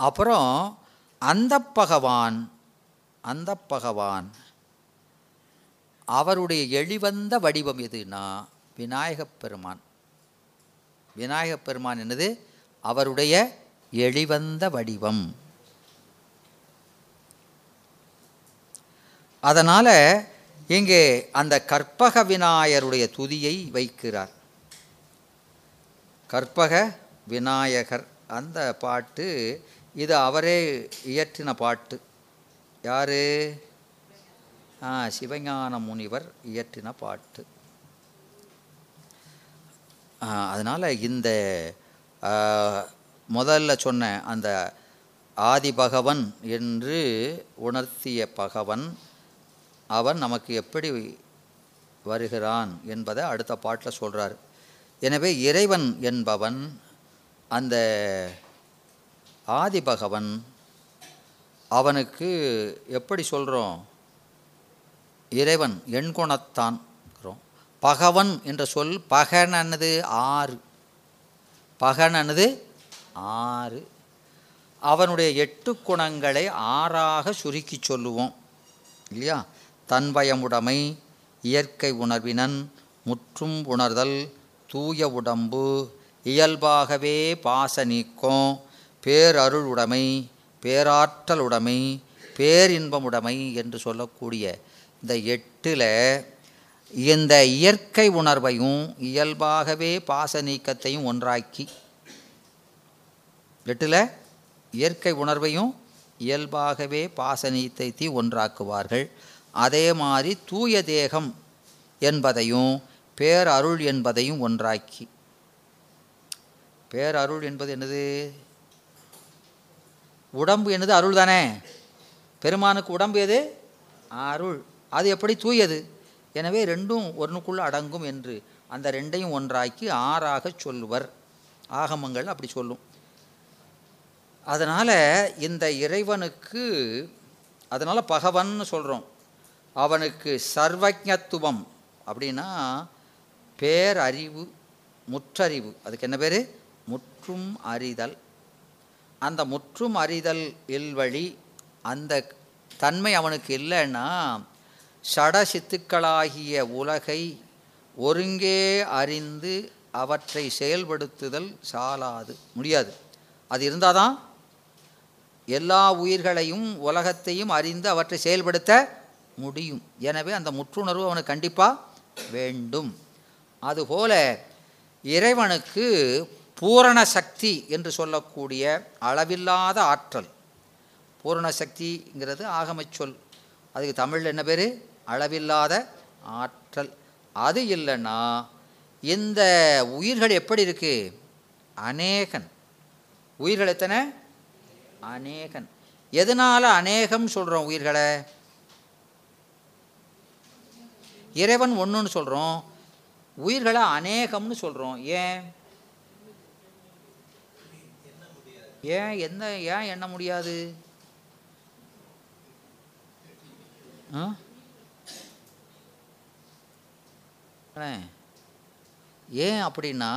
அப்புறம் அந்த பகவான் அந்த பகவான். அவருடைய எளிவந்த வடிவம் எதுனா விநாயகப் பெருமான். விநாயகப் பெருமான் என்னது? அவருடைய எளிவந்த வடிவம். அதனால் இங்கே அந்த கற்பக விநாயகருடைய துதியை வைக்கிறார். கற்பக விநாயகர். அந்த பாட்டு இது அவரே இயற்றின பாட்டு. யார்? சிவஞான முனிவர் இயற்றின பாட்டு. அதனால் இந்த முதல்ல சொன்ன அந்த ஆதிபகவன் என்று உணர்த்திய பகவன் அவன் நமக்கு எப்படி வருகிறான் என்பதை அடுத்த பாட்டில் சொல்கிறார் எனவே இறைவன் என்பவன் அந்த ஆதிபகவன் அவனுக்கு எப்படி சொல்கிறோம் இறைவன் எண்குணத்தான் பகவன் என்ற சொல் பகனனது ஆறு. பகனனது ஆறு. அவனுடைய எட்டு குணங்களை ஆறாக சுருக்கி சொல்லுவோம். இல்லையா? தன்வயமுடைமை இயற்கை உணர்வினன் முற்றும் உணர்தல் தூய உடம்பு இயல்பாகவே பாச நீக்கம் பேரருள் உடைமை பேராற்றல் உடைமை பேரின்பமுடைமை என்று சொல்லக்கூடிய இந்த எட்டில் இந்த இயற்கை உணர்வையும் இயல்பாகவே பாச நீக்கத்தையும் ஒன்றாக்கி எட்டில் இயற்கை உணர்வையும் இயல்பாகவே பாச நீக்கத்தை ஒன்றாக்குவார்கள். அதே மாதிரி தூய தேகம் என்பதையும் பேரருள் என்பதையும் ஒன்றாக்கி. பேரருள் என்பது என்னது? உடம்பு என்னது? அருள் தானே. பெருமானுக்கு உடம்பு எது? அருள். அது எப்படி தூயது? எனவே ரெண்டும் ஒன்றுக்குள்ள அடங்கும் என்று அந்த ரெண்டையும் ஒன்றாக்கி ஆறாக சொல்லுவர். ஆகமங்கள் அப்படி சொல்லும். அதனால் இந்த இறைவனுக்கு அதனால் பகவன்னு சொல்கிறோம் அவனுக்கு சர்வஜத்துவம் அப்படின்னா பேரறிவு முற்றறிவு. அதுக்கு என்ன பேர்? முற்றும் அறிதல். அந்த முற்றும் அறிதல் இல்வழி அந்த தன்மை அவனுக்கு இல்லைன்னா சட சித்துக்களாகிய உலகை ஒருங்கே அறிந்து அவற்றை செயல்படுத்துதல் சாலாது முடியாது. அது இருந்தால் தான் எல்லா உயிர்களையும் உலகத்தையும் அறிந்து அவற்றை செயல்படுத்த முடியும். எனவே அந்த முற்றுணர்வு அவனுக்கு கண்டிப்பாக வேண்டும். அதுபோல இறைவனுக்கு பூரண சக்தி என்று சொல்லக்கூடிய அளவில்லாத ஆற்றல். பூரண சக்திங்கிறது ஆகமச்சொல் அதுக்கு தமிழில் என்ன பேர்? அளவில்லாத ஆற்றல். அது இல்லைன்னா இந்த உயிர்கள் எப்படி இருக்குது அநேகன். உயிர்கள் எத்தனை? அநேகன். எதனால் அநேகம் சொல்கிறோம் உயிர்களை? இறைவன் ஒன்றுன்னு சொல்கிறோம் உயிர்களை அநேகம்னு சொல்கிறோம் ஏன்? ஏன் என்ன ஏன் எண்ண முடியாது? ஆ? ஏன்? அப்படின்னா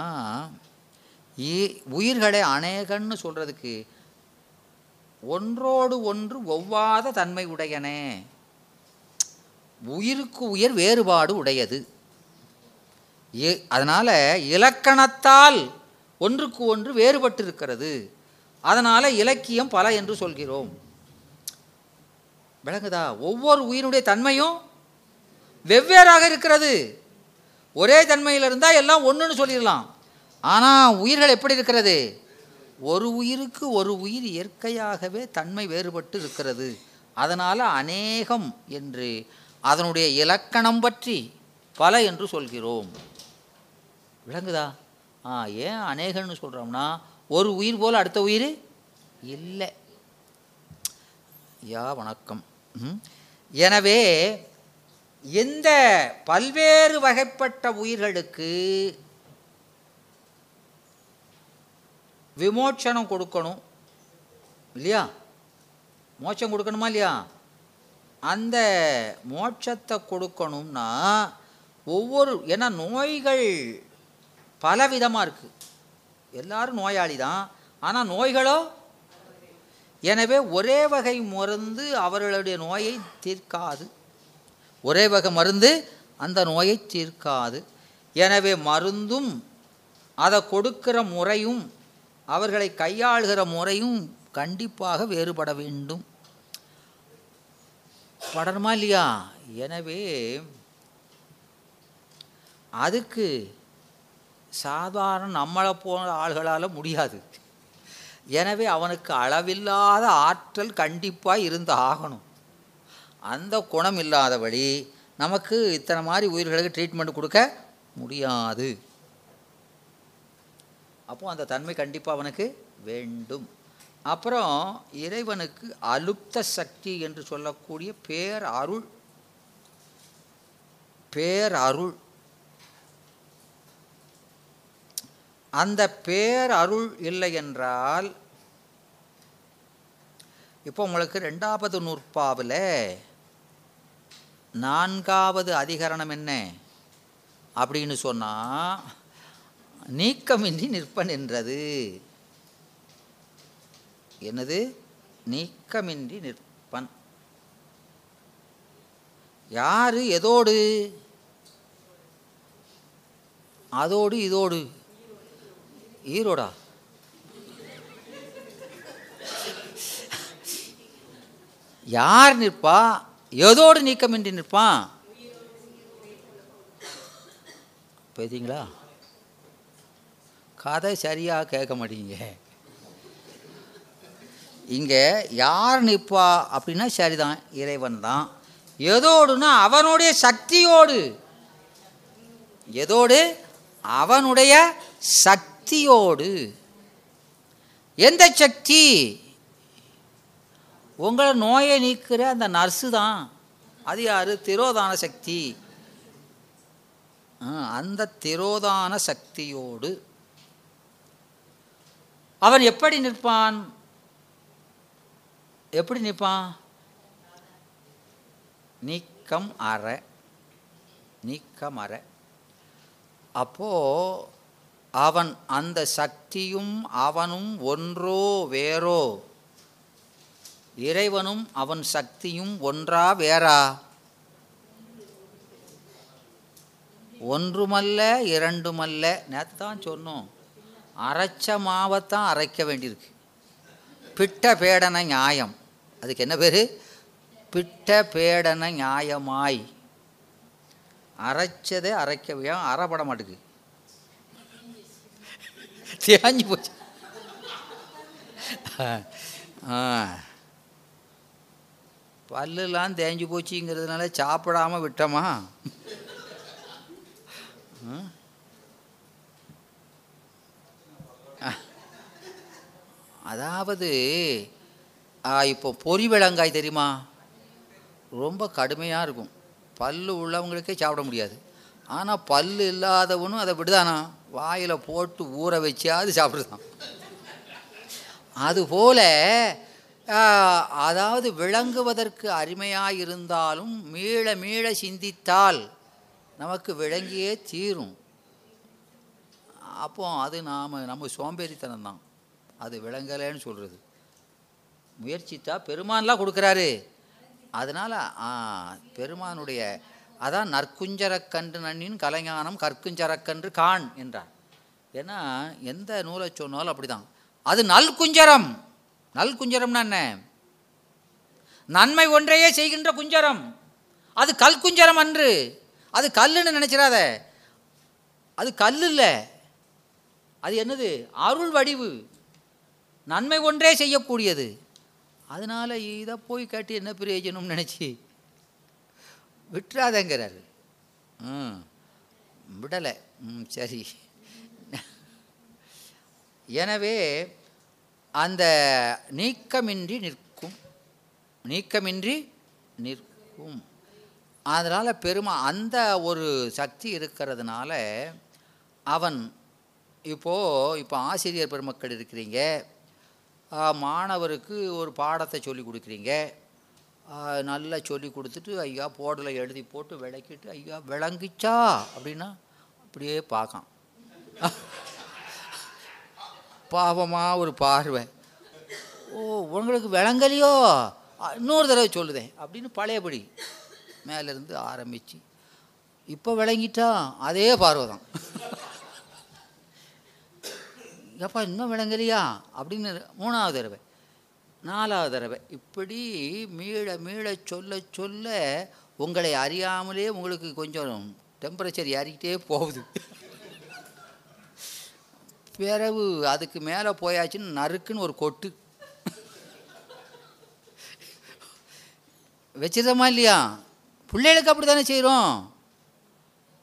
இ- உயிர்களை அநேகன்னு சொல்கிறதுக்கு ஒன்றோடு ஒன்று ஒவ்வாத தன்மை உடையனே. உயிருக்கு உயிர் வேறுபாடு உடையது. இ- அதனால இலக்கணத்தால் ஒன்றுக்கு ஒன்று வேறுபட்டு இருக்கிறது அதனால் இலக்கியம் பல என்று சொல்கிறோம். விளங்குதா? ஒவ்வொரு உயிரினுடைய தன்மையும் வெவ்வேறாக இருக்கிறது. ஒரே தன்மையில் இருந்தால் எல்லாம் ஒன்றுன்னு சொல்லிடலாம். ஆனால் உயிர்கள் எப்படி இருக்கிறது? ஒரு உயிருக்கு ஒரு உயிர் இயற்கையாகவே தன்மை வேறுபட்டு இருக்கிறது. அதனால் அநேகம் என்று அதனுடைய இலக்கணம் பற்றி பல என்று சொல்கிறோம். விளங்குதா? ஆ ஏன் அநேகன்னு சொல்கிறோம்னா ஒரு உயிர் போல் அடுத்த உயிர்? இல்லை. யா வணக்கம். ம். எனவே இந்த பல்வேறு வகைப்பட்ட உயிர்களுக்கு விமோச்சனம் கொடுக்கணும்? இல்லையா? மோட்சம் கொடுக்கணுமா இல்லையா? அந்த மோட்சத்தை கொடுக்கணும்னா ஒவ்வொரு ஏன்னா நோய்கள் பலவிதமாக இருக்குது எல்லாரும் நோயாளி தான் ஆனால் நோய்களோ? எனவே ஒரே வகை மருந்து அவர்களுடைய நோயை தீர்க்காது. ஒரே வகை மருந்து அந்த நோயை தீர்க்காது. எனவே மருந்தும் அதை கொடுக்கிற முறையும் அவர்களை கையாளுகிற முறையும் கண்டிப்பாக வேறுபட வேண்டும். படணுமா இல்லையா? எனவே அதுக்கு சாதாரண நம்மளை போன ஆள்களால் முடியாது. எனவே அவனுக்கு அளவில்லாத ஆற்றல் கண்டிப்பாக இருந்து ஆகணும். அந்த குணம் இல்லாதபடி நமக்கு இத்தனை மாதிரி உயிர்களுக்கு ட்ரீட்மெண்ட் கொடுக்க முடியாது. அப்போ அந்த தன்மை கண்டிப்பாக அவனுக்கு வேண்டும். அப்புறம் இறைவனுக்கு அலுப்த சக்தி என்று சொல்லக்கூடிய பேர் அருள் பேர் அருள் அந்த பேர் அருள் இல்லை என்றால் இப்போ உங்களுக்கு ரெண்டாவது நூற்பாவில் நான்காவது அதிகரணம் என்ன? அப்படின்னு சொன்னால் நீக்கமின்றி நிற்பன் என்றது என்னது? நீக்கமின்றி நிற்பன். யாரு? எதோடு? அதோடு இதோடு. ஈரோடா? யார் நிற்பா? எதோடு நீக்கமின்றி நிற்பான் பேதிங்களா கதை சரியாக கேட்க மாட்டீங்க. இங்கே யார் நிற்பா அப்படின்னா சரிதான் இறைவன் தான். எதோடுனா அவனுடைய சக்தியோடு. எதோடு? அவனுடைய சக்தி. சக்தியோடு. எந்த சக்தி? உங்களை நோயை நீக்கிற அந்த நர்ஸு தான். அது யார்? திரோதான சக்தி. ஆ, அந்த திரோதான சக்தியோடு. அவன் எப்படி நிற்பான்? எப்படி நிற்பான்? நீக்கம் அற. நீக்கம் அற. அப்போது அவன் அந்த சக்தியும் அவனும் ஒன்றோ வேறோ. இறைவனும் அவன் சக்தியும் ஒன்றா வேறா? ஒன்றுமல்ல இரண்டுமல்ல. நேற்று தான் சொன்னோம். அரைச்ச மாவைத்தான் அரைக்க வேண்டியிருக்கு. பிட்ட பேடன நியாயம். அதுக்கு என்ன பேர்? பிட்ட பேடன நியாயமாய். அரைச்சதே அரைக்க அறப்பட மாட்டேங்குது தேஞ்சு போச்சு பல்லுலாம் தேஞ்சு போச்சுங்கிறதுனால சாப்பிடாம விட்டோமா? ம்? அதாவது ஆ, இப்போ பொரி வெளங்காய் தெரியுமா? ரொம்ப கடுமையாக இருக்கும். பல்லு உள்ளவங்களுக்கே சாப்பிட முடியாது. ஆனால் பல்லு இல்லாதவனும் அதை விடுதானா? வாயில் போட்டு ஊற வச்சாது சாப்பிடுதான். அதுபோல் அதாவது விளங்குவதற்கு அருமையாக இருந்தாலும் மீள மீள சிந்தித்தால் நமக்கு விளங்கியே தீரும். அப்போ அது நாம் நம்ம சோம்பேறித்தனம் தான் அது விளங்கலைன்னு சொல்கிறது முயற்சித்தா பெருமான்லாம் கொடுக்குறாரு. அதனால் பெருமானுடைய அதான் நற்குஞ்சரக்கன்று நன்னின் கலைஞானம் கற்குஞ்சரக்கன்று காண் என்றார். ஏன்னா எந்த நூலை சொன்னாலும் அப்படிதான். அது நல்குஞ்சரம். நல்குஞ்சரம்னா என்ன? நன்மை ஒன்றையே செய்கின்ற குஞ்சரம். அது கல் குஞ்சரம் அன்று. அது கல்லுன்னு நினைச்சிடாத. அது கல் இல்லை அது என்னது? அருள் வடிவு. நன்மை ஒன்றே செய்யக்கூடியது. அதனால் இதை போய் கேட்டு என்ன பிரயோஜனம்னு நினச்சி? விட்டுறாதங்கிறாரு. ம் விடலை. ம் சரி. எனவே அந்த நீக்கமின்றி நிற்கும். நீக்கமின்றி நிற்கும். அதனால் பெருமா அந்த ஒரு சக்தி இருக்கிறதுனால அவன் இப்போது இப்போ ஆசிரியர் பெருமக்கள் இருக்கிறீங்க. மாணவருக்கு ஒரு பாடத்தை சொல்லி கொடுக்குறீங்க. நல்லா சொல்லி கொடுத்துட்டு ஐயா போர்டில் எழுதி போட்டு விளக்கிட்டு ஐயா விளங்கிச்சா? அப்படின்னா அப்படியே பார்க்கான். பாவமாக ஒரு பார்வை. ஓ உங்களுக்கு விளங்கலையோ? இன்னொரு தடவை சொல்லுதேன் அப்படின்னு பழையபடி மேலேருந்து ஆரம்பித்து இப்போ விளங்கிட்டா அதே பார்வை தான். எப்பா இன்னும் விளங்கலையா? அப்படின்னு மூணாவது தடவை. நாலாவது தடவை. இப்படி மீள மீள சொல்ல சொல்ல உங்களை அறியாமலே உங்களுக்கு கொஞ்சம் டெம்பரேச்சர் ஏறிக்கிட்டே போகுது. பிறகு அதுக்கு மேலே போயாச்சுன்னு நறுக்குன்னு ஒரு கொட்டு. வச்சிருந்தோமா இல்லையா? பிள்ளைகளுக்கு அப்படி தானே செய்கிறோம்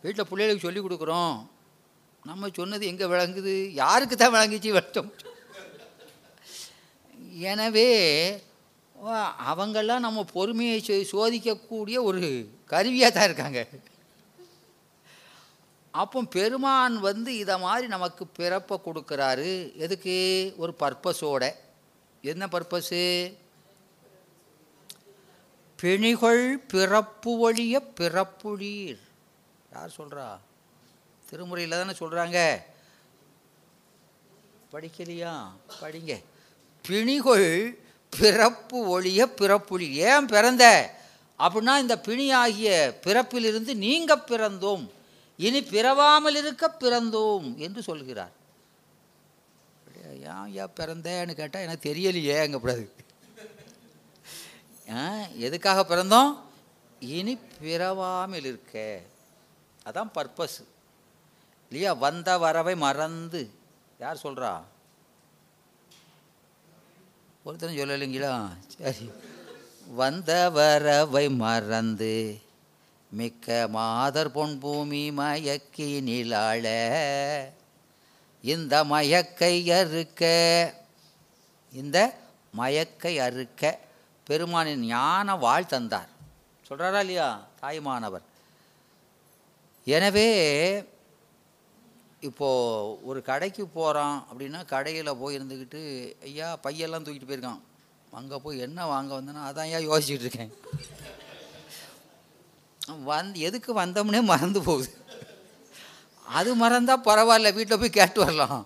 வீட்டில் பிள்ளைகளுக்கு சொல்லி கொடுக்குறோம். நம்ம சொன்னது எங்கே விளங்குது? யாருக்கு தான் விளங்குச்சு? வட்டம் எனவே அவங்கெல்லாம் நம்ம பொறுமையை சோதிக்கக்கூடிய ஒரு கருவியாக தான் இருக்காங்க. அப்போ பெருமான் வந்து இதை மாதிரி நமக்கு பிறப்பை கொடுக்குறாரு. எதுக்கு? ஒரு பர்பஸோட. என்ன பர்பஸு? பிணிகள் பிறப்பு ஒழிய பிறப்புளீர். யார் சொல்கிறா திருமுறையில் தானே சொல்கிறாங்க படிக்கலையா? படிங்க. பிணிகொள் பிறப்பு ஒழிய பிறப்புளி ஏன் பிறந்த? அப்படின்னா இந்த பிணியாகிய பிறப்பிலிருந்து நீங்க பிறந்தோம். இனி பிறவாமல் இருக்க பிறந்தோம் என்று சொல்கிறார். ஏன் ஏன் பிறந்தேன்னு கேட்டால் எனக்கு தெரியலையே அங்கப்படாது ஆ, எதுக்காக பிறந்தோம்? இனி பிறவாமல் இருக்க. அதான் பர்பஸ். இல்லையா வந்த வரவை மறந்து. யார் சொல்கிறா ஒருத்தரும் சொல்லலைங்களா? சரி. வந்த வரவை மறந்து மிக்க மாதர் பொன் பூமி மயக்கி நிலாள. இந்த மயக்கை அறுக்க இந்த மயக்கை அறுக்க பெருமானின் ஞான வாழ் தந்தார். சொல்கிறாரா இல்லையா? தாய்மானவர். எனவே இப்போது ஒரு கடைக்கு போகிறான் அப்படின்னா கடையில் போய் இருந்துக்கிட்டு ஐயா பையெல்லாம் தூக்கிட்டு போயிருக்கான். அங்கே போய் என்ன வாங்க வந்தேன்னா அதான் ஐயா யோசிச்சுட்டு இருக்கேன். வந்து எதுக்கு வந்தோம்னே மறந்து போகுது. அது மறந்தால் பரவாயில்ல வீட்டில் போய் கேட்டு வரலாம்.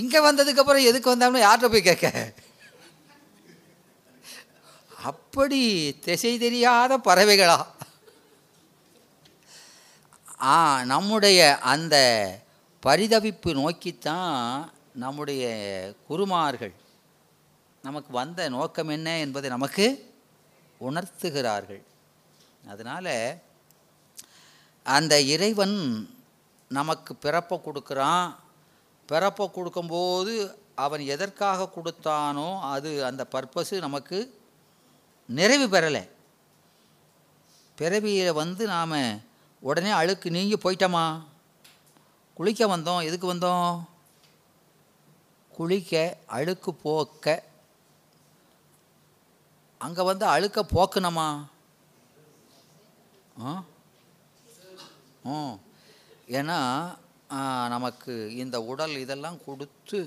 இங்கே வந்ததுக்கப்புறம் எதுக்கு வந்தோம்னா யார்கிட்ட போய் கேட்க? அப்படி திசை தெரியாத பறவைகளா. ஆ நம்முடைய அந்த பரிதவிப்பு நோக்கித்தான் நம்முடைய குருமார்கள் நமக்கு வந்த நோக்கம் என்ன என்பதை நமக்கு உணர்த்துகிறார்கள். அதனால் அந்த இறைவன் நமக்கு பிறப்பை கொடுக்குறான். பிறப்பை கொடுக்கும்போது அவன் எதற்காக கொடுத்தானோ அது அந்த பர்பஸு நமக்கு நிறைவு பெறலை. பிறவியில் வந்து நாம் உடனே அழுக்கு நீங்கி போயிட்டோமா? குளிக்க வந்தோம். எதுக்கு வந்தோம்? குளிக்க அழுக்கு போக்க. அங்கே வந்து அழுக்க போக்கணுமா? ஆ? ம் ஏன்னா நமக்கு இந்த உடல் இதெல்லாம் கொடுத்து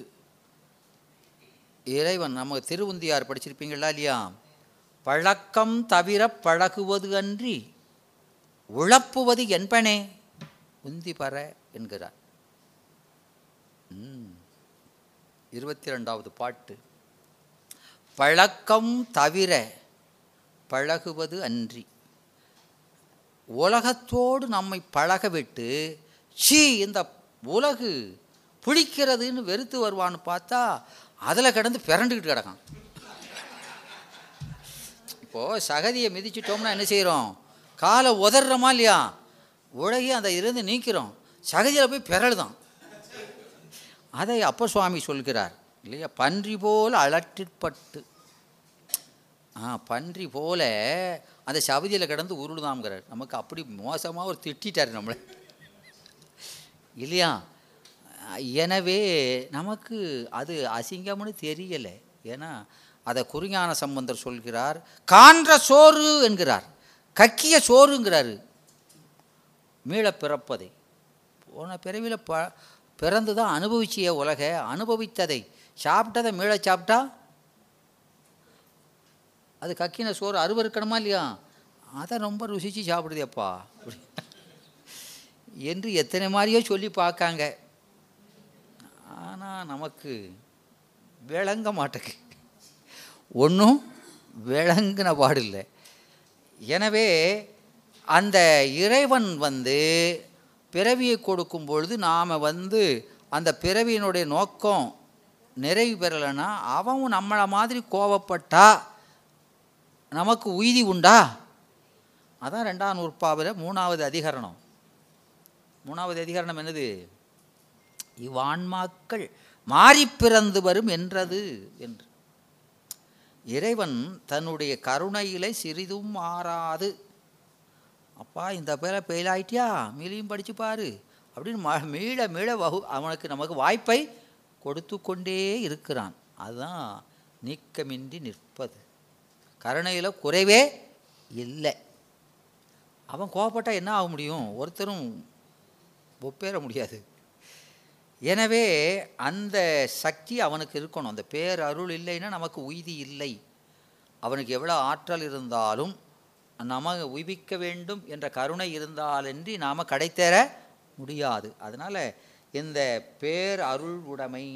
இறைவன் நம்ம திருவுந்தியார் படிச்சிருப்பீங்களா இல்லையா? பழக்கம் தவிர பழகுவது அன்றி உழப்புவது என்பனே. உந்தி பற என்கிறார். இருபத்தி ரெண்டாவது பாட்டு. பழக்கம் தவிர பழகுவது அன்றி. உலகத்தோடு நம்மை பழக விட்டு சீ இந்த உலகு பிடிக்கிறதுன்னு வெறுத்து வருவான்னு பார்த்தா அதில் கிடந்து பிறண்டுக்கிட்டு கிடக்கான். இப்போது சகதியை மிதிச்சிட்டோம்னா என்ன செய்கிறோம் காலை உதறமா இல்லையா? உலகி அந்த இருந்து நீக்கிறோம். சகதியில் போய் பிறழுதான். அதை அப்போ சுவாமி சொல்கிறார். இல்லையா? பன்றி போல் அலற்றிற்பட்டு. ஆ பன்றி போல அந்த சவதியில் கிடந்து உருளுதாம்ங்கிறார். நமக்கு அப்படி மோசமாக ஒரு திட்டார் நம்மளை. இல்லையா? எனவே நமக்கு அது அசிங்கம்னு தெரியலை. ஏன்னா அதை குறிஞான சம்பந்தர் சொல்கிறார் காண்ற சோறு என்கிறார். கக்கிய சோறுங்கிறாரு. மீள பிறப்பதை. போன பிறவியில் ப பிறந்து தான் அனுபவிச்சிய உலக அனுபவித்ததை. சாப்பிட்டதை மீள சாப்பிட்டா? அது கக்கின சோறு அருவருக்கணுமா இல்லையா? அதை ரொம்ப ருசித்து சாப்பிடுதேப்பா என்று எத்தனை மாதிரியோ சொல்லி பார்க்காங்க. ஆனால் நமக்கு விளங்க மாட்டேக்கு ஒன்றும் விளங்கின பாடில்லை. எனவே அந்த இறைவன் வந்து பிறவியை கொடுக்கும் பொழுது நாம் வந்து அந்த பிறவியினுடைய நோக்கம் நிறைவு பெறலைன்னா அவன் நம்மளை மாதிரி கோவப்பட்டா நமக்கு உய்தி உண்டா? அதான் ரெண்டாம் நூற்பாவில் மூணாவது அதிகரணம். மூணாவது அதிகரணம் என்னது? இவ்வான்மாக்கள் மாறி பிறந்து வரும் என்றது என்று. இறைவன் தன்னுடைய கருணையிலே சிறிதும் மாறாது. அப்பா இந்த பேரை பெயிலாயிட்டியா மீளியும் படிச்சு பாரு. அப்படின்னு ம மீள மீள வகு அவனுக்கு நமக்கு வாய்ப்பை கொடுத்து கொண்டே இருக்கிறான். அதுதான் நீக்கமின்றி நிற்பது. கருணையில் குறைவே இல்லை. அவன் கோவப்பட்டால் என்ன ஆக முடியும்? ஒருத்தரும் ஒப்பேற முடியாது. எனவே அந்த சக்தி அவனுக்கு இருக்கணும். அந்த பேர் அருள் இல்லைன்னா நமக்கு உய்தி இல்லை. அவனுக்கு எவ்வளோ ஆற்றல் இருந்தாலும் நமக்கு உய்விக்க வேண்டும் என்ற கருணை இருந்தாலன்றி நாம் கடைத்தேற முடியாது. அதனால் இந்த பேர் அருள் உடைமை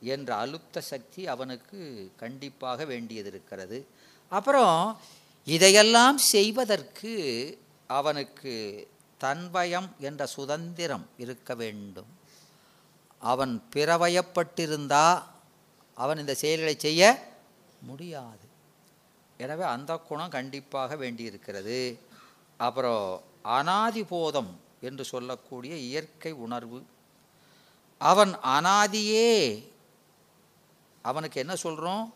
என்ற அலுப்த சக்தி அவனுக்கு கண்டிப்பாக வேண்டியது இருக்கிறது அப்புறம் இதையெல்லாம் செய்வதற்கு அவனுக்கு தன்வயம் என்ற சுதந்திரம் இருக்க வேண்டும். அவன் பிறவயப்பட்டிருந்தா அவன் இந்த செயல்களை செய்ய முடியாது. எனவே அந்த குணம் கண்டிப்பாக வேண்டியிருக்கிறது. அப்புறம் அனாதிபோதம் என்று சொல்லக்கூடிய இயற்கை உணர்வு. அவன் அனாதியே. அவனுக்கு என்ன சொல்கிறோம்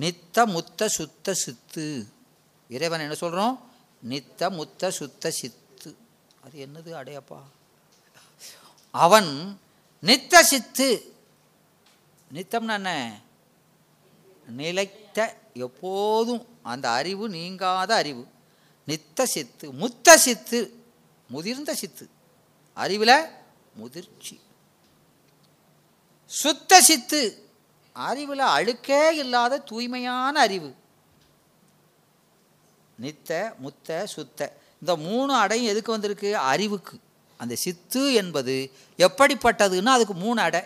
நித்த முத்த சுத்த சித்து. இறைவன் என்ன சொல்கிறோம் நித்த முத்த சுத்த சித்து. அது என்னது அடையப்பா? அவன் நித்த சித்து. நித்தம்னு என்ன? நிலை நித்த எப்போதும் அந்த அறிவு நீங்காத அறிவு. நித்த சித்து முத்த சித்து முதிர்ந்த சித்து. அறிவில் முதிர்ச்சி. சுத்த சித்து அறிவில் அழுக்கே இல்லாத தூய்மையான அறிவு. நித்த முத்த சுத்த. இந்த மூணு அடையும் எதுக்கு வந்திருக்கு? அறிவுக்கு. அந்த சித்து என்பது எப்படிப்பட்டதுன்னா அதுக்கு மூணு அடை.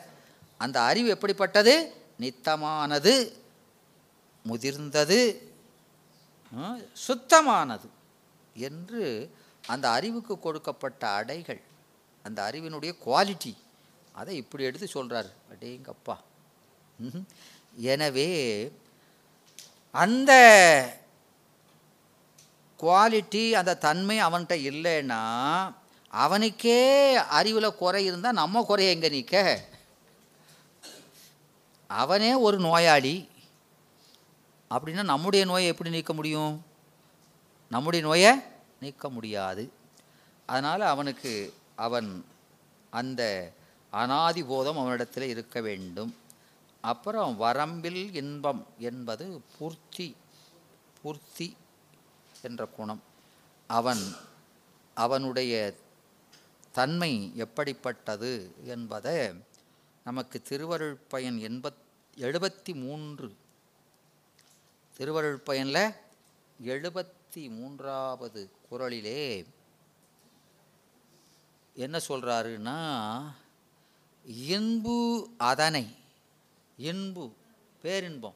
அந்த அறிவு எப்படிப்பட்டது? நித்தமானது. முதிர்ந்தது சுத்தமானது என்று அந்த அறிவுக்கு கொடுக்கப்பட்ட அடைகள் அந்த அறிவினுடைய குவாலிட்டி அதை இப்படி எடுத்து சொல்கிறார் அடேங்கப்பா. எனவே அந்த குவாலிட்டி அந்த தன்மை அவன்கிட்ட இல்லைன்னா அவனுக்கே அறிவில் குறை இருந்தால் நம்ம குறைய எங்கே நிற்க அவனே ஒரு நோயாளி அப்படின்னா நம்முடைய நோயை எப்படி நீக்க முடியும்? நம்முடைய நோயை நீக்க முடியாது. அதனால் அவனுக்கு அவன் அந்த அனாதி போதம் அவனிடத்தில் இருக்க வேண்டும். அப்புறம் வரம்பில் இன்பம் என்பது பூர்த்தி பூர்த்தி என்ற குணம். அவன் அவனுடைய தன்மை எப்படிப்பட்டது என்பதை நமக்கு திருவருள் பயன் எண்பத் எழுபத்தி மூன்று திருவருள் பயனில் எழுபத்தி மூன்றாவது குறளிலே என்ன சொல்கிறாருன்னா இன்பு அதனை இன்பு பேரின்பம்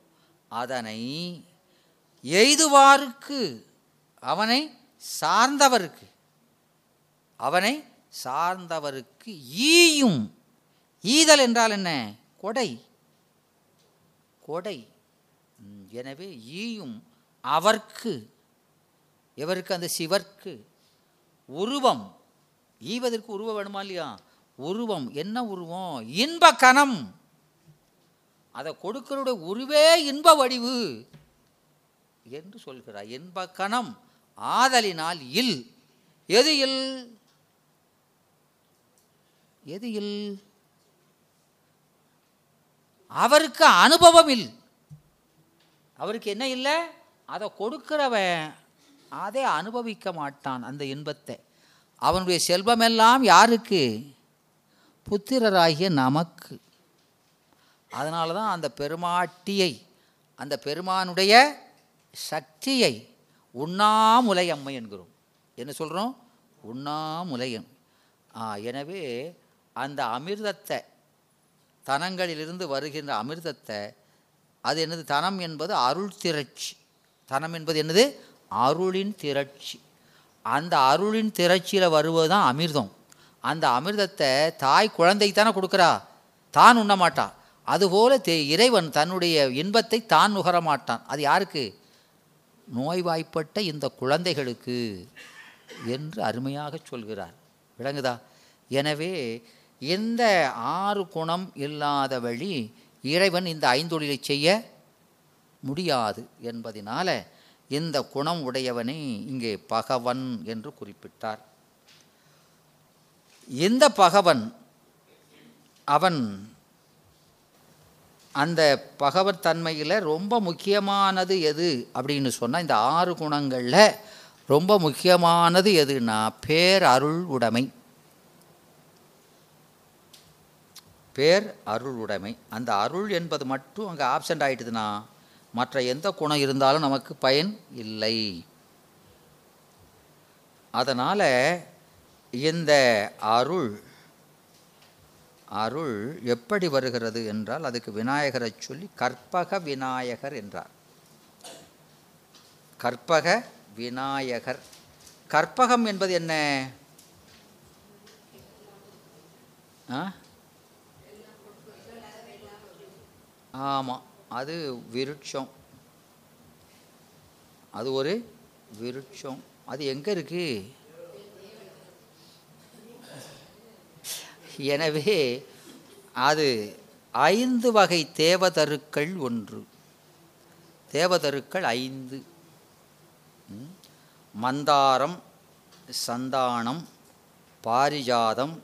அதனை எய்துவாருக்கு அவனை சார்ந்தவருக்கு அவனை சார்ந்தவருக்கு ஈயும். ஈதல் என்றால் என்ன? கொடை. கொடை. எனவே ஈயும் அவர்க்கு எவருக்கு? அந்த சிவர்க்கு. உருவம். ஈவதற்கு உருவம் வேணுமா இல்லையா? உருவம். என்ன உருவம்? இன்ப கணம். அதை கொடுக்கிறோட உருவே இன்ப வடிவு என்று சொல்கிறார். இன்ப கணம். ஆதலினால் இல். எது இல்? எது இல்? அவருக்கு அனுபவம் இல்லை அவருக்கு என்ன இல்லை? அதை கொடுக்கிறவன் அதை அனுபவிக்க மாட்டான் அந்த இன்பத்தை. அவனுடைய செல்வமெல்லாம் யாருக்கு? புத்திரராகிய நமக்கு. அதனால தான் அந்த பெருமாட்டியை அந்த பெருமானுடைய சக்தியை உண்ணாமுலை அம்மை என்கிறோம். என்ன சொல்கிறோம் உண்ணாமுலையம் எனவே அந்த அமிர்தத்தை தனங்களிலிருந்து வருகின்ற அமிர்தத்தை அது என்னது? தனம் என்பது அருள் திரட்சி. தனம் என்பது என்னது? அருளின் திரட்சி. அந்த அருளின் திரட்சியில் வருவது தான் அமிர்தம். அந்த அமிர்தத்தை தாய் குழந்தைக்கு தானே கொடுக்குறா? தான் உண்ண மாட்டான் அதுபோல தே இறைவன் தன்னுடைய இன்பத்தை தான் நுகர மாட்டான். அது யாருக்கு? நோய்வாய்ப்பட்ட இந்த குழந்தைகளுக்கு என்று அருமையாக சொல்கிறார். விளங்குதா? எனவே இந்த ஆறு குணம் இல்லாத வழி இறைவன் இந்த ஐந்தொழிலை செய்ய முடியாது என்பதினால இந்த குணம் உடையவனை இங்கே பகவன் என்று குறிப்பிட்டார். இந்த பகவன் அவன் அந்த பகவத் தன்மையில் ரொம்ப முக்கியமானது எது அப்படின்னு சொன்னால் இந்த ஆறு குணங்களில் ரொம்ப முக்கியமானது எதுன்னா பேரருள் உடைமை. பேர் அருள் உடைமை. அந்த அருள் என்பது மட்டும் அங்கே ஆப்சண்ட் ஆகிட்டுதுன்னா மற்ற எந்த குணம் இருந்தாலும் நமக்கு பயன் இல்லை. அதனால் இந்த அருள் அருள் எப்படி வருகிறது என்றால் அதுக்கு விநாயகரை சொல்லி கற்பக விநாயகர் என்றார். கற்பக விநாயகர். கற்பகம் என்பது என்ன? ஆ? ஆமாம் அது விருட்சம். அது ஒரு விருட்சம். அது எங்கே இருக்கு? எனவே அது ஐந்து வகை தேவதருக்கள் ஒன்று. தேவதருக்கள் ஐந்து. மந்தாரம் சந்தானம் பாரிஜாதம்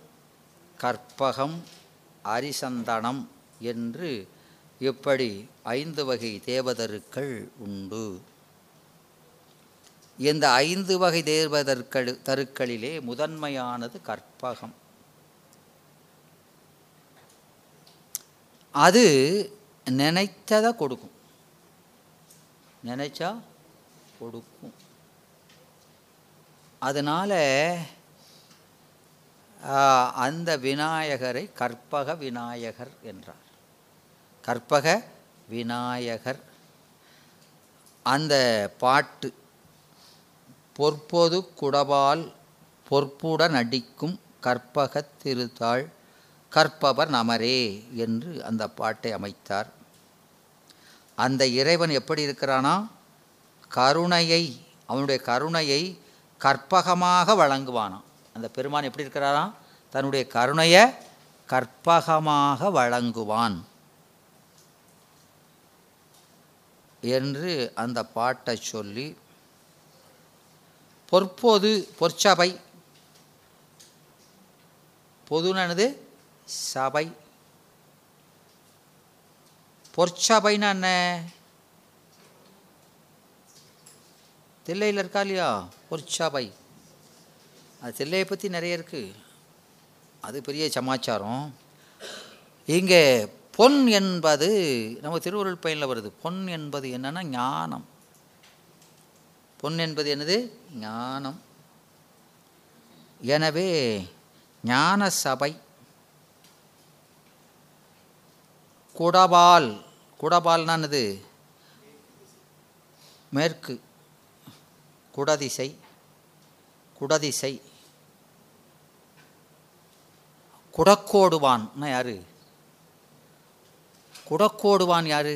கற்பகம் அரிசந்தனம் என்று இப்படி ஐந்து வகை தேவதருக்கள் உண்டு. இந்த ஐந்து வகை தேவதற்கள் தருக்களிலே முதன்மையானது கற்பகம். அது நினைத்ததை கொடுக்கும். நினைச்சா கொடுக்கும். அதனால் அந்த விநாயகரை கற்பக விநாயகர் என்றார். கற்பக விநாயகர். அந்த பாட்டு பொற்பொது குடவால் பொற்புட நடிக்கும் கற்பகத் திருத்தாள் கற்பவர் நமரே என்று அந்த பாட்டை அமைத்தார். அந்த இறைவன் எப்படி இருக்கிறானா? கருணையை அவனுடைய கருணையை கற்பகமாக வழங்குவானாம் அந்த பெருமான் எப்படி இருக்கிறாரா தன்னுடைய கருணையை கற்பகமாக வழங்குவான். என்று அந்த பாட்டை சொல்லி பொற்பொது பொற்சபை பொதுனானது சபை. பொற்சபைன்னா என்ன? தில்லையில் இருக்கா இல்லையா? பொற்சபை. அது தில்லையை பற்றி நிறைய இருக்குது அது பெரிய சமாச்சாரம். இங்கே பொன் என்பது நம்ம திருவருள் பயனில் வருது. பொன் என்பது என்னன்னா ஞானம். பொன் என்பது என்னது? ஞானம். எனவே ஞான சபை குடபால். குடபால்னானது மேற்கு. குடதிசை. குடதிசை. குடக்கோடுவான்னா யாரு? குடக்கோடுவான் யாரு?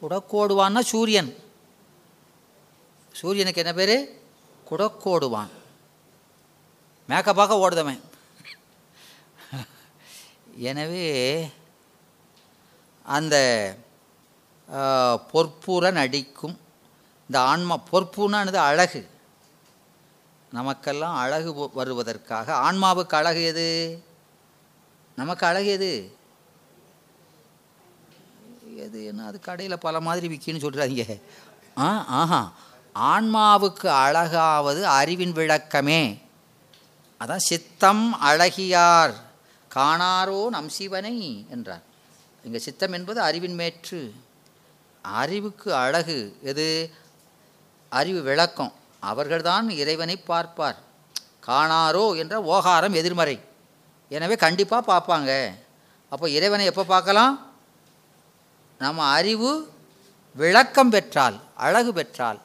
குடக்கோடுவான்னா சூரியன். சூரியனுக்கு என்ன பேர்? குடக்கோடுவான். மேக்கப்பாக ஓடுதவன். எனவே அந்த பொற்புற நடிக்கும் இந்த ஆன்மா பொற்புனானது அழகு. நமக்கெல்லாம் அழகு வருவதற்காக. ஆன்மாவுக்கு அழகு எது? நமக்கு அழகு எது? எது? என்ன அது கடையில் பல மாதிரி விற்கின்னு சொல்கிறாங்க ஆ ஆஹா. ஆன்மாவுக்கு அழகாவது அறிவின் விளக்கமே. அதான் சித்தம் அழகியார். காணாரோ நம் சிவனை என்றார். இங்கே சித்தம் என்பது அறிவின் மேற்று. அறிவுக்கு அழகு எது? அறிவு விளக்கம். அவர்கள்தான் இறைவனை பார்ப்பார். காணாரோ என்ற ஓகாரம் எதிர்மறை. எனவே கண்டிப்பாக பார்ப்பாங்க. அப்போ இறைவனை எப்போ பார்க்கலாம்? நம்ம அறிவு விளக்கம் பெற்றால் அழகு பெற்றால்.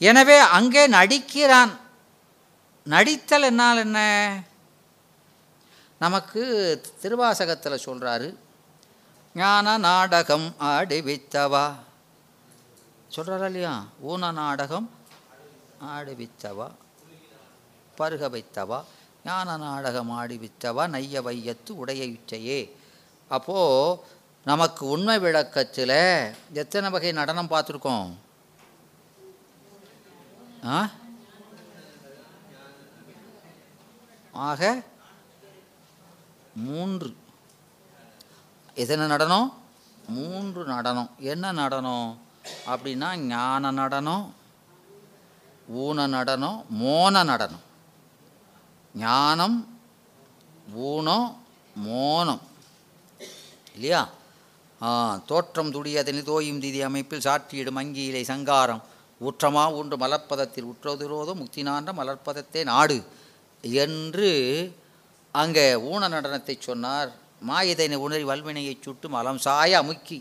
எனவே அங்கே நடிக்கிறான். நடித்தல் என்னால் என்ன? நமக்கு திருவாசகத்தில் சொல்கிறாரு ஞான நாடகம் ஆடிவித்தவா சொல்கிறாரா இல்லையா? ஊன நாடகம் ஆடிவித்தவா பருக வைத்தவா ஞான நாடகம் ஆடுவித்தவா நைய வையத்து உடைய அப்போது நமக்கு உண்மை விளக்கத்தில் எத்தனை வகை நடனம் பார்த்துருக்கோம்? ஆ? ஆக மூன்று. எத்தனை நடனம்? மூன்று நடனம். என்ன நடனம்? அப்படின்னா ஞான நடனம் ஊன நடனம் மோன நடனம். ஞானம் ஊனம் மோனம். இல்லையா? தோற்றம் துடியதனில் தோயும் திதி அமைப்பில் சாற்றியிடும் அங்கியிலை சங்காரம். ஊற்றமா உண்டு மலர்ப்பதத்தில் முக்தி முக்தினான்ற மலர்ப்பதத்தை நாடு. என்று அங்கே ஊன நடனத்தை சொன்னார். மாயதனை உணரி வல்வினையைச் சுட்டு மலம் சாய அமுக்கி.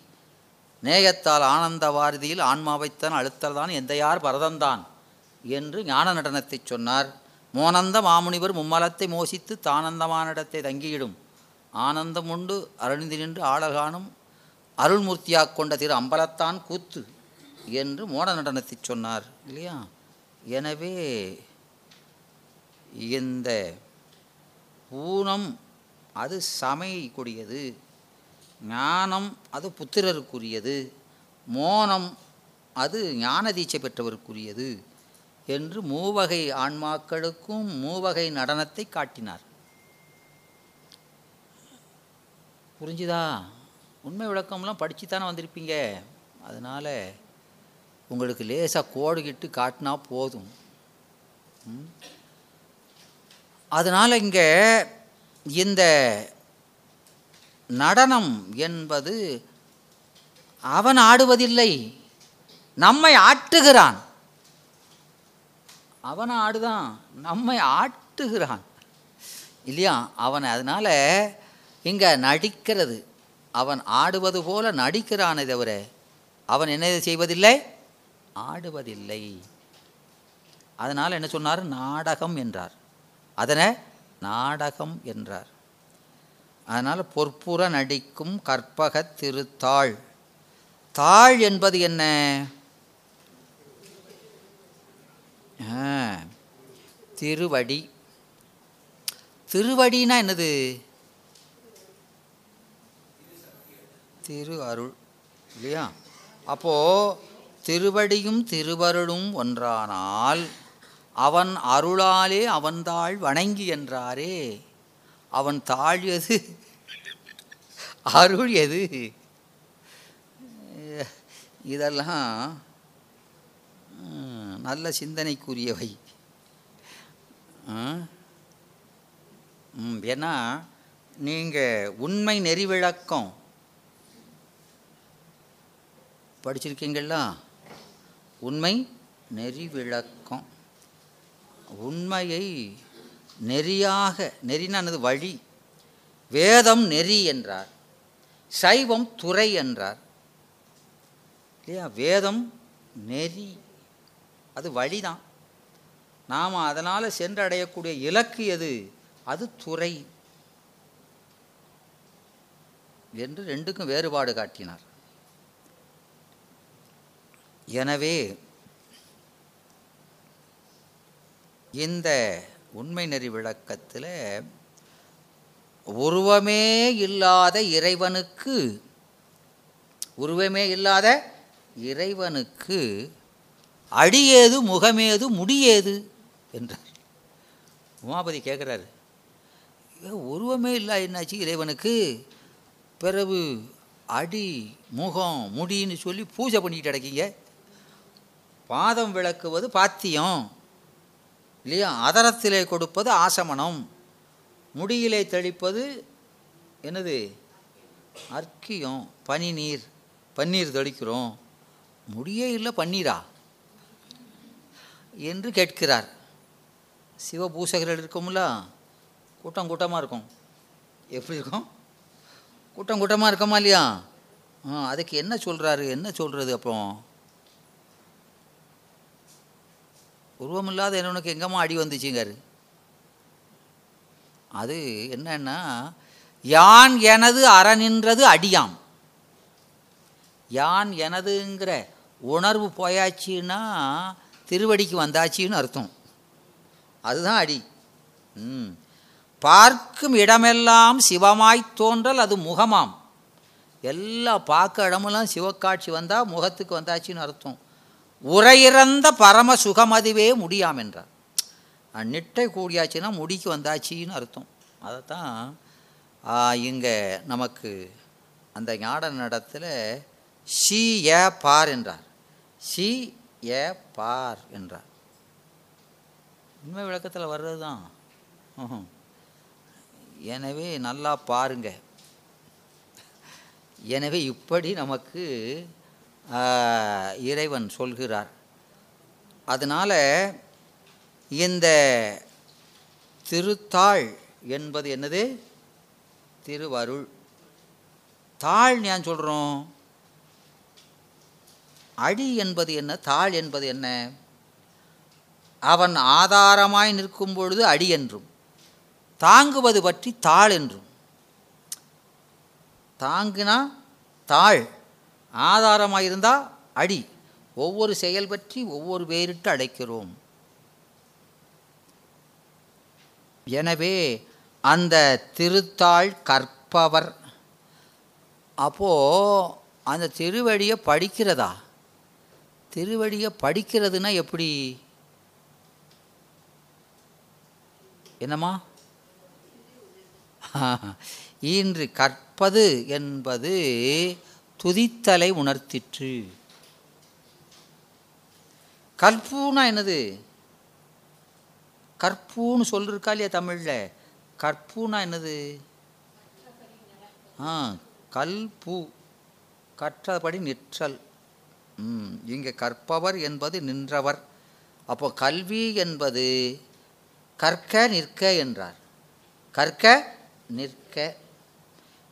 நேயத்தால் ஆனந்த வாரதியில் ஆன்மாவைத்தான் அழுத்தல்தான் எந்தையார் பரதந்தான் என்று ஞான நடனத்தை சொன்னார். மோனந்த மாமுனிவர் மும்மலத்தை மோசித்து தானந்தமான இடத்தை தங்கியிடும். ஆனந்தம் உண்டு அருணிந்து நின்று ஆளகானும் அருள்மூர்த்தியாக கொண்ட திரு அம்பலத்தான் கூத்து என்று மோன நடனத்தை சொன்னார் இல்லையா? எனவே இந்த ஊனம் அது சமைக்கூடியது ஞானம் அது புத்திரருக்குரியது மோனம் அது ஞான தீட்சை பெற்றவருக்குரியது என்று மூவகை ஆன்மாக்களுக்கும் மூவகை நடனத்தை காட்டினார். புரிஞ்சுதா? உண்மை விளக்கம்லாம் படித்து தானே வந்திருப்பீங்க. அதனால் உங்களுக்கு லேசாக கோடுகிட்டு காட்டினா போதும். அதனால் இங்கே இந்த நடனம் என்பது அவன் ஆடுவதில்லை நம்மை ஆட்டுகிறான். அவன் ஆடுதான். நம்மை ஆட்டுகிறான். இல்லையா? அவன் அதனால் இங்கே நடிக்கிறது. அவன் ஆடுவது போல நடிக்கிறானே தவிர அவன் என்ன செய்வதில்லை? ஆடுவதில்லை. அதனால் என்ன சொன்னார்? நாடகம் என்றார். அதனை? நாடகம் என்றார். அதனால் பொற்புற நடிக்கும் கற்பக திருத்தாள். தாழ் என்பது என்ன ஆ, திருவடி. திருவடினா என்னது? திரு அருள் இல்லையா? அப்போது திருவடியும் திருவருளும் ஒன்றானால் அவன் அருளாலே அவன் தாழ் வணங்கி என்றாரே. அவன் தாழ் எது? அருள் எது? இதெல்லாம் நல்ல சிந்தனைக்குரியவை. ஆ? ம், ஏன்னா நீங்கள் உண்மை நெறி விளக்கம் படிச்சிருக்கீங்களா? உண்மை நெறி விளக்கம் உண்மையை நெறியாக நெறினானது வழி. வேதம் நெறி என்றார். சைவம் துறை என்றார். இல்லையா? வேதம் நெறி. அது வழிதான். நாம் அதனால் சென்றடையக்கூடிய இலக்கு எது? அது துறை. என்று ரெண்டுக்கும் வேறுபாடு காட்டினார். எனவே இந்த உண்மை நெறி விளக்கத்தில் உருவமே இல்லாத இறைவனுக்கு உருவமே இல்லாத இறைவனுக்கு அடியேது முகமேது முடியேது என்றார். உமாபதி கேட்குறாரு உருவமே இல்லை என்னாச்சு? இறைவனுக்கு பிறகு அடி முகம் முடின்னு சொல்லி பூஜை பண்ணிக்கிட்டு கிடக்கீங்க. பாதம் விளக்குவது பாத்தியம் இல்லையா? அதரத்திலே கொடுப்பது ஆசமனம் முடியிலே தெளிப்பது என்னது? அர்க்கியம் பனி நீர் பன்னீர் தெளிக்கிறோம். முடியே இல்லை பன்னீரா? என்று கேட்கிறார். சிவபூசகர்கள் இருக்கும்ல கூட்டம் கூட்டமாக இருக்கும். எப்படி இருக்கும்? கூட்டம் கூட்டமாக இருக்கமா இல்லையா? ஆ அதுக்கு என்ன சொல்கிறாரு என்ன சொல்கிறது அப்புறம் உருவமில்லாத என்னவனுக்கு எங்கம்மா அடி வந்துச்சுங்காரு? அது என்னன்னா யான் எனது அறநின்றது அடியாம். யான் எனதுங்கிற உணர்வு போயாச்சுன்னா திருவடிக்கு வந்தாச்சின்னு அர்த்தம். அதுதான் அடி. ம். பார்க்கும் இடமெல்லாம் சிவமாய் தோன்றல் அது முகமாம். எல்லா பார்க்க இடமெல்லாம் சிவக்காட்சி வந்தால் முகத்துக்கு வந்தாச்சின்னு அர்த்தம். உரையிறந்த பரம சுகமதுவே முடியாம் என்றார். நிட்டை கூடியாச்சுன்னா முடிக்கு வந்தாச்சின்னு அர்த்தம். அதைத்தான் இங்கே நமக்கு அந்த ஞான நடத்தில் சி ஏ பார் என்றார். ஷீ ஏ பார் என்றார். உண்மை விளக்கத்தில் வர்றது தான் எனவே நல்லா பாருங்க. எனவே இப்படி நமக்கு இறைவன் சொல்கிறார். அதனால் இந்த திருத்தாள் என்பது என்னது? திருவருள். தாள் ஏன் சொல்கிறோம் அடி என்பது என்ன தாள் என்பது என்ன? அவன் ஆதாரமாய் நிற்கும் பொழுது அடி என்றும் தாங்குவது பற்றி தாள் என்றும். தாங்கினா தாழ் ஆதாரமாக இருந்தால் அடி. ஒவ்வொரு செயல் பற்றி ஒவ்வொரு பேரிட்டு அழைக்கிறோம். எனவே அந்த திருத்தாள் கற்பவர் அப்போது அந்த திருவடியை படிக்கிறதா? திருவடியை படிக்கிறதுனா எப்படி? என்னம்மா? இன்று கற்பது என்பது துதித்தலை உணர்த்திற்று. கற்பூனா என்னது? கற்பூன்னு சொல்லிருக்கா இல்லையா தமிழில்? கற்பூனா என்னது? ஆ கல்பூ கற்றபடி நிற்றல். இங்கே கற்பவர் என்பது நின்றவர். அப்போ கல்வி என்பது கற்க நிற்க என்றார். கற்க நிற்க.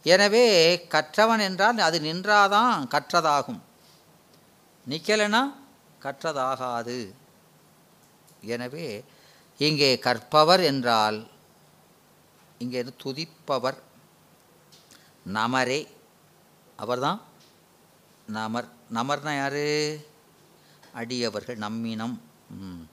எனவே கற்றவன் என்றால் அது நின்றாதான் கற்றதாகும். நிற்கலைன்னா கற்றதாகாது. எனவே இங்கே கற்பவர் என்றால் இங்கே துதிப்பவர். நமரே. அவர்தான் நமர் நமர்னா யார்? அடியவர்கள் நம்மினம். ம்.